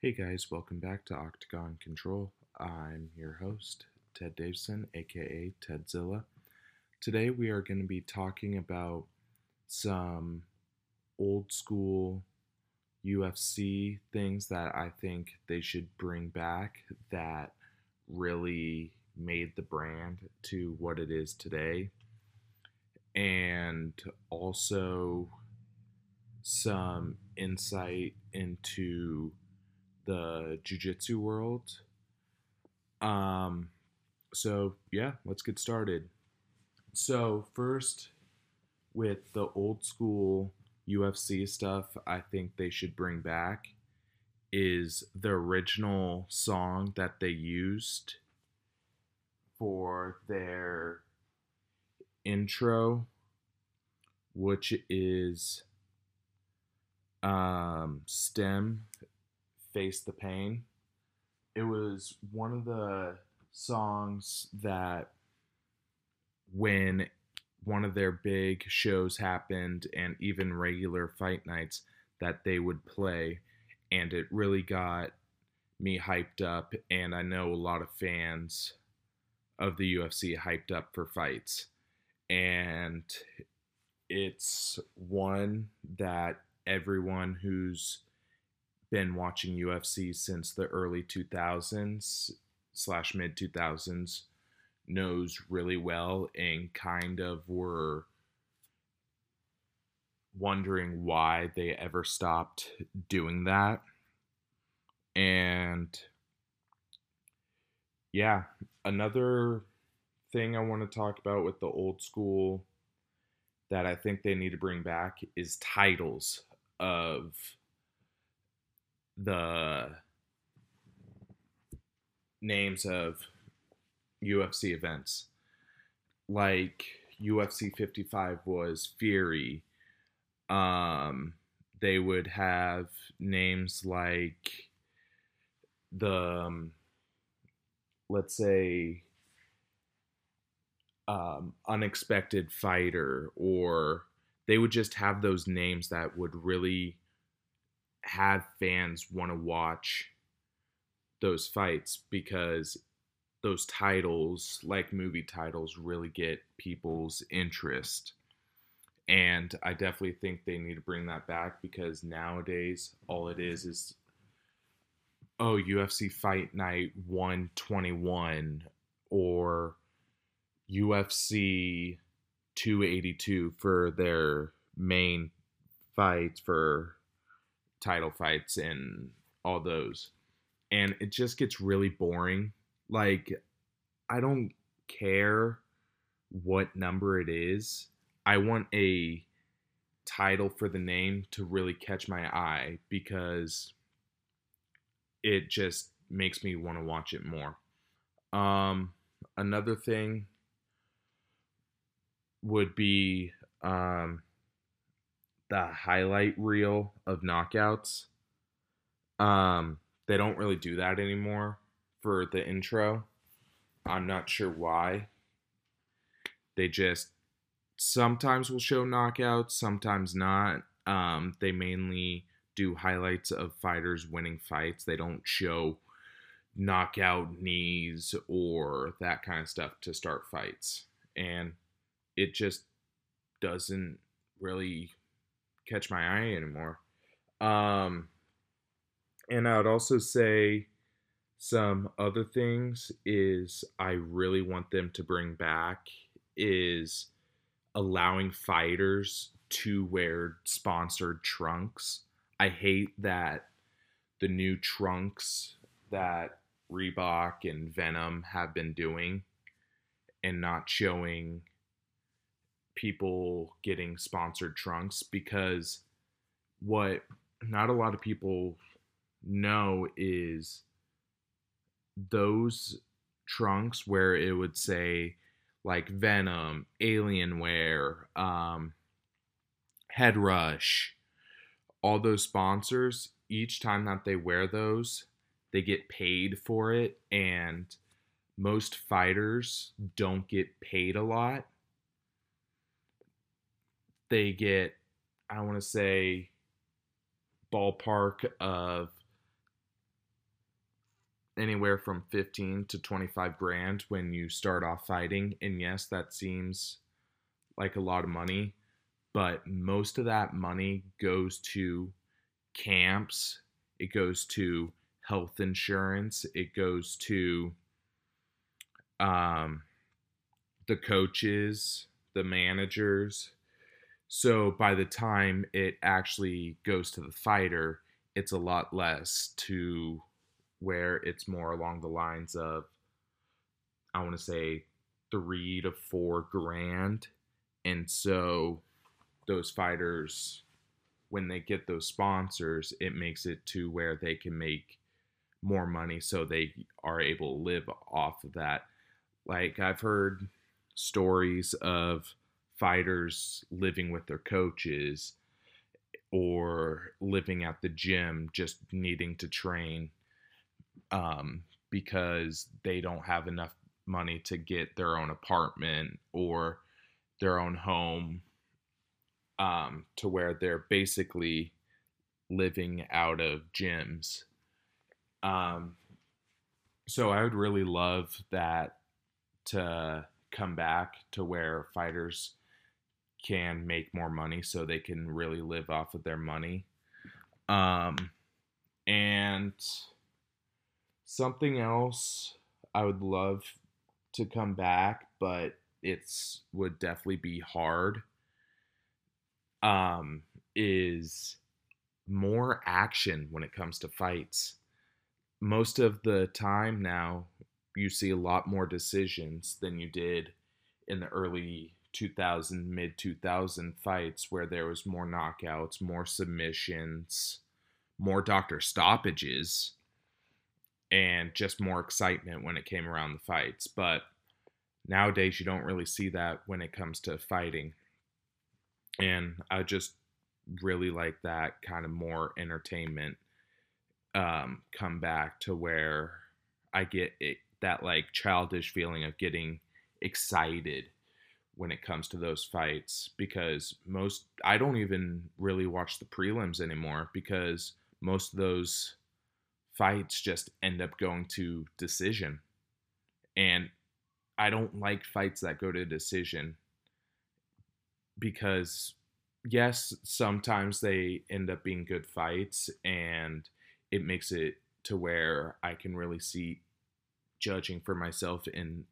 Hey guys, welcome back to Octagon Control. I'm your host, Ted Davison, aka Tedzilla. Today we are going to be talking about some old school UFC things that I think they should bring back that really made the brand to what it is today. And also some insight into the jujitsu world. Um, so yeah, let's get started. So first, with the old school UFC stuff, I think they should bring back is the original song that they used for their intro, which is um, Stemm Face the Pain. It was one of the songs that when one of their big shows happened and even regular fight nights that they would play and it really got me hyped up and I know a lot of fans of the UFC hyped up for fights and it's one that everyone who's been watching UFC since the early 2000s slash mid 2000s knows really well and kind of were wondering why they ever stopped doing that. And yeah, another thing I want to talk about with the old school that I think they need to bring back is titles of the names of UFC events. Like UFC 55 was Fury. Um, they would have names like the, um, let's say, um, unexpected fighter, or they would just have those names that would really have fans want to watch those fights because those titles, like movie titles, really get people's interest. And I definitely think they need to bring that back because nowadays all it is is oh, UFC Fight Night 121 or UFC 282 for their main fights for title fights and all those. And it just gets really boring. Like, I don't care what number it is. I want a title for the name to really catch my eye because it just makes me want to watch it more. Um, another thing would be um, the highlight reel of knockouts. Um, they don't really do that anymore for the intro. I'm not sure why. They just sometimes will show knockouts, sometimes not. Um, they mainly do highlights of fighters winning fights. They don't show knockout knees or that kind of stuff to start fights. And it just doesn't really catch my eye anymore. Um, and I would also say some other things is I really want them to bring back is allowing fighters to wear sponsored trunks. I hate that the new trunks that Reebok and Venum have been doing and not showing people getting sponsored trunks because what not a lot of people know is those trunks where it would say like Venum, Alienware, um, Head Rush, all those sponsors, each time that they wear those, they get paid for it. And most fighters don't get paid a lot they get, I want to say, ballpark of anywhere from 15 to 25 grand when you start off fighting. And yes, that seems like a lot of money, but most of that money goes to camps, it goes to health insurance, it goes to um, the coaches, the managers. So by the time it actually goes to the fighter, it's a lot less to where it's more along the lines of I want to say three to four grand. And so those fighters, when they get those sponsors, it makes it to where they can make more money so they are able to live off of that. Like I've heard stories of fighters living with their coaches or living at the gym just needing to train um, because they don't have enough money to get their own apartment or their own home um, to where they're basically living out of gyms. Um, so I would really love that to come back to where fighters can make more money so they can really live off of their money. Um, and something else I would love to come back, but it's would definitely be hard. Um, is more action when it comes to fights. Most of the time now, you see a lot more decisions than you did in the early 2000 mid 2000 fights where there was more knockouts more submissions more doctor stoppages and just more excitement when it came around the fights. But nowadays you don't really see that when it comes to fighting. And i just really like that kind of more entertainment um, come back to where i get it, that like childish feeling of getting excited when it comes to those fights because most I don't even really watch the prelims anymore because most of those fights just end up going to decision. And I don't like fights that go to decision because yes, sometimes they end up being good fights and it makes it to where I can really see judging for myself and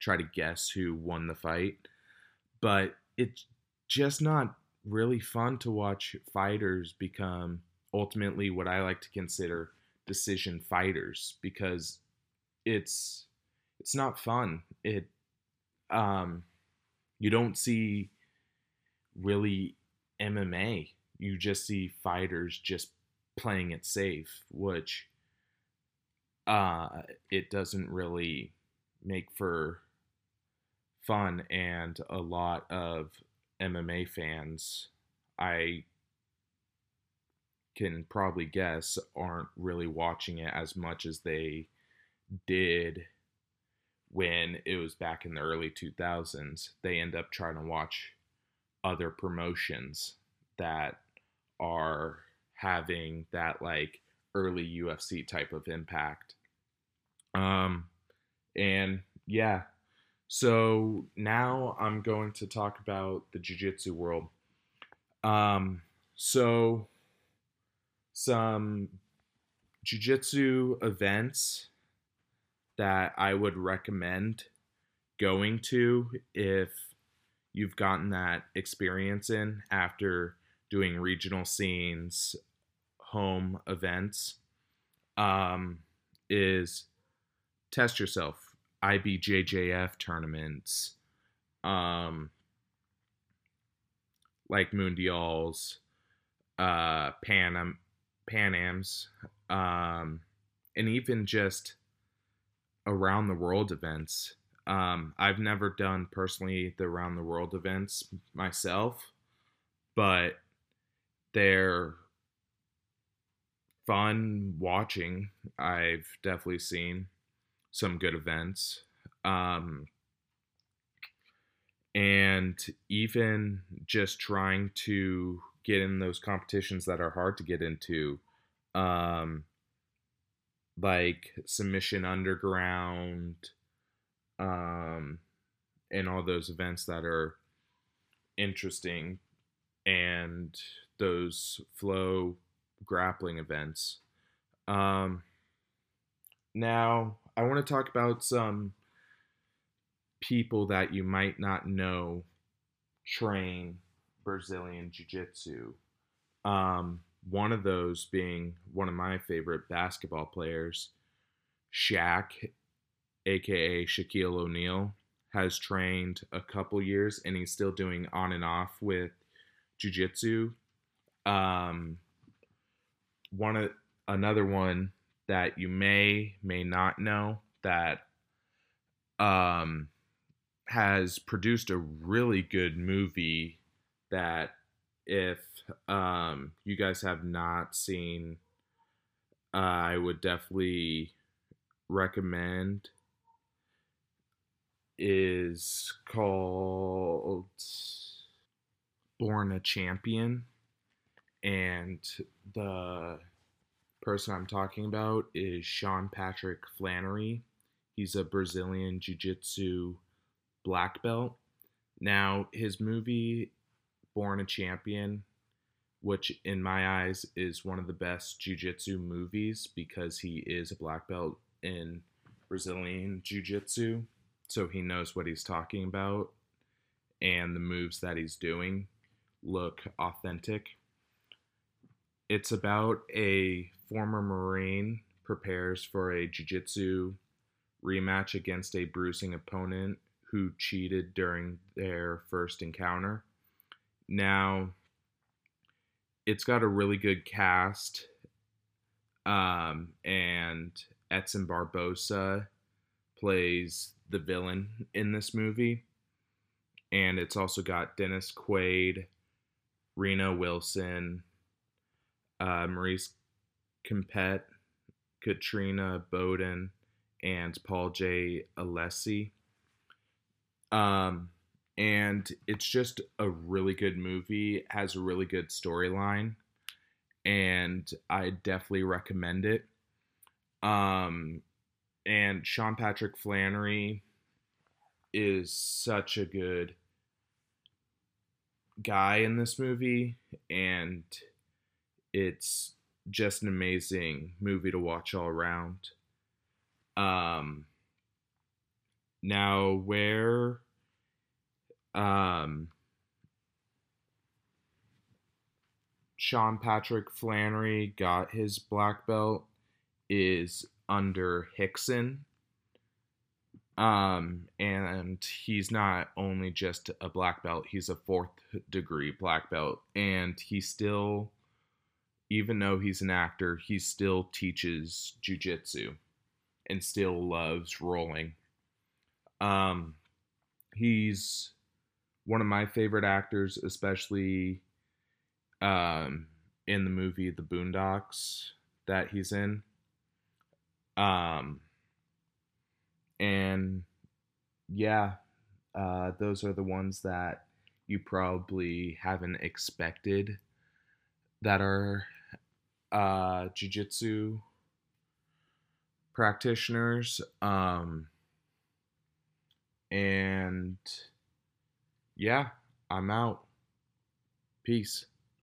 try to guess who won the fight but it's just not really fun to watch fighters become ultimately what I like to consider decision fighters because it's it's not fun. It um you don't see really MMA. You just see fighters just playing it safe, which uh it doesn't really make for fun and a lot of MMA fans I can probably guess aren't really watching it as much as they did when it was back in the early 2000s. They end up trying to watch other promotions that are having that like early UFC type of impact. Um and yeah, so now I'm going to talk about the jiu-jitsu world. Um, so some jiu-jitsu events that I would recommend going to if you've gotten that experience in after doing regional scenes, home events, um, is test yourself IBJJF tournaments, um, like Mundials, uh, Pan Pan Ams, um, and even just around the world events. Um, I've never done personally the around the world events myself, but they're fun watching. I've definitely seen some good events. Um, and even just trying to get in those competitions that are hard to get into. Um, like Submission Underground, um, and all those events that are interesting, and those flow grappling events. Um, now, I want to talk about some people that you might not know train Brazilian Jiu Jitsu. Um, one of those being one of my favorite basketball players, Shaq, aka Shaquille O'Neal, has trained a couple years and he's still doing on and off with Jiu Jitsu. Um, one another one that you may may not know that um, has produced a really good movie that if um, you guys have not seen, uh, I would definitely recommend. Is called Born a Champion, and the person I'm talking about is Sean Patrick Flanery. He's a Brazilian Jiu Jitsu black belt. Now, his movie Born a Champion, which in my eyes is one of the best jiu-jitsu movies because he is a black belt in Brazilian jiu-jitsu, so he knows what he's talking about and the moves that he's doing look authentic. It's about a former Marine prepares for a jiu-jitsu rematch against a bruising opponent who cheated during their first encounter. Now, it's got a really good cast, um, and Edson Barboza plays the villain in this movie, and it's also got Dennis Quaid, Reno Wilson, uh, Maurice Compete, Katrina Bowden, and Paul J. Alessi. Um, and it's just a really good movie. Has a really good storyline, and I definitely recommend it. Um, and Sean Patrick Flanery is such a good guy in this movie, and it's just an amazing movie to watch all around. Um, now, where um, Sean Patrick Flanery got his black belt is under Rickson. Um, and he's not only just a black belt, he's a fourth degree black belt. And he still, even though he's an actor, he still teaches jujitsu and still loves rolling. Um, he's one of my favorite actors, especially um, in the movie The Boondocks that he's in. Um, and yeah, uh, those are the ones that you probably haven't expected that are uh, jujitsu practitioners. Um, and yeah, I'm out. Peace.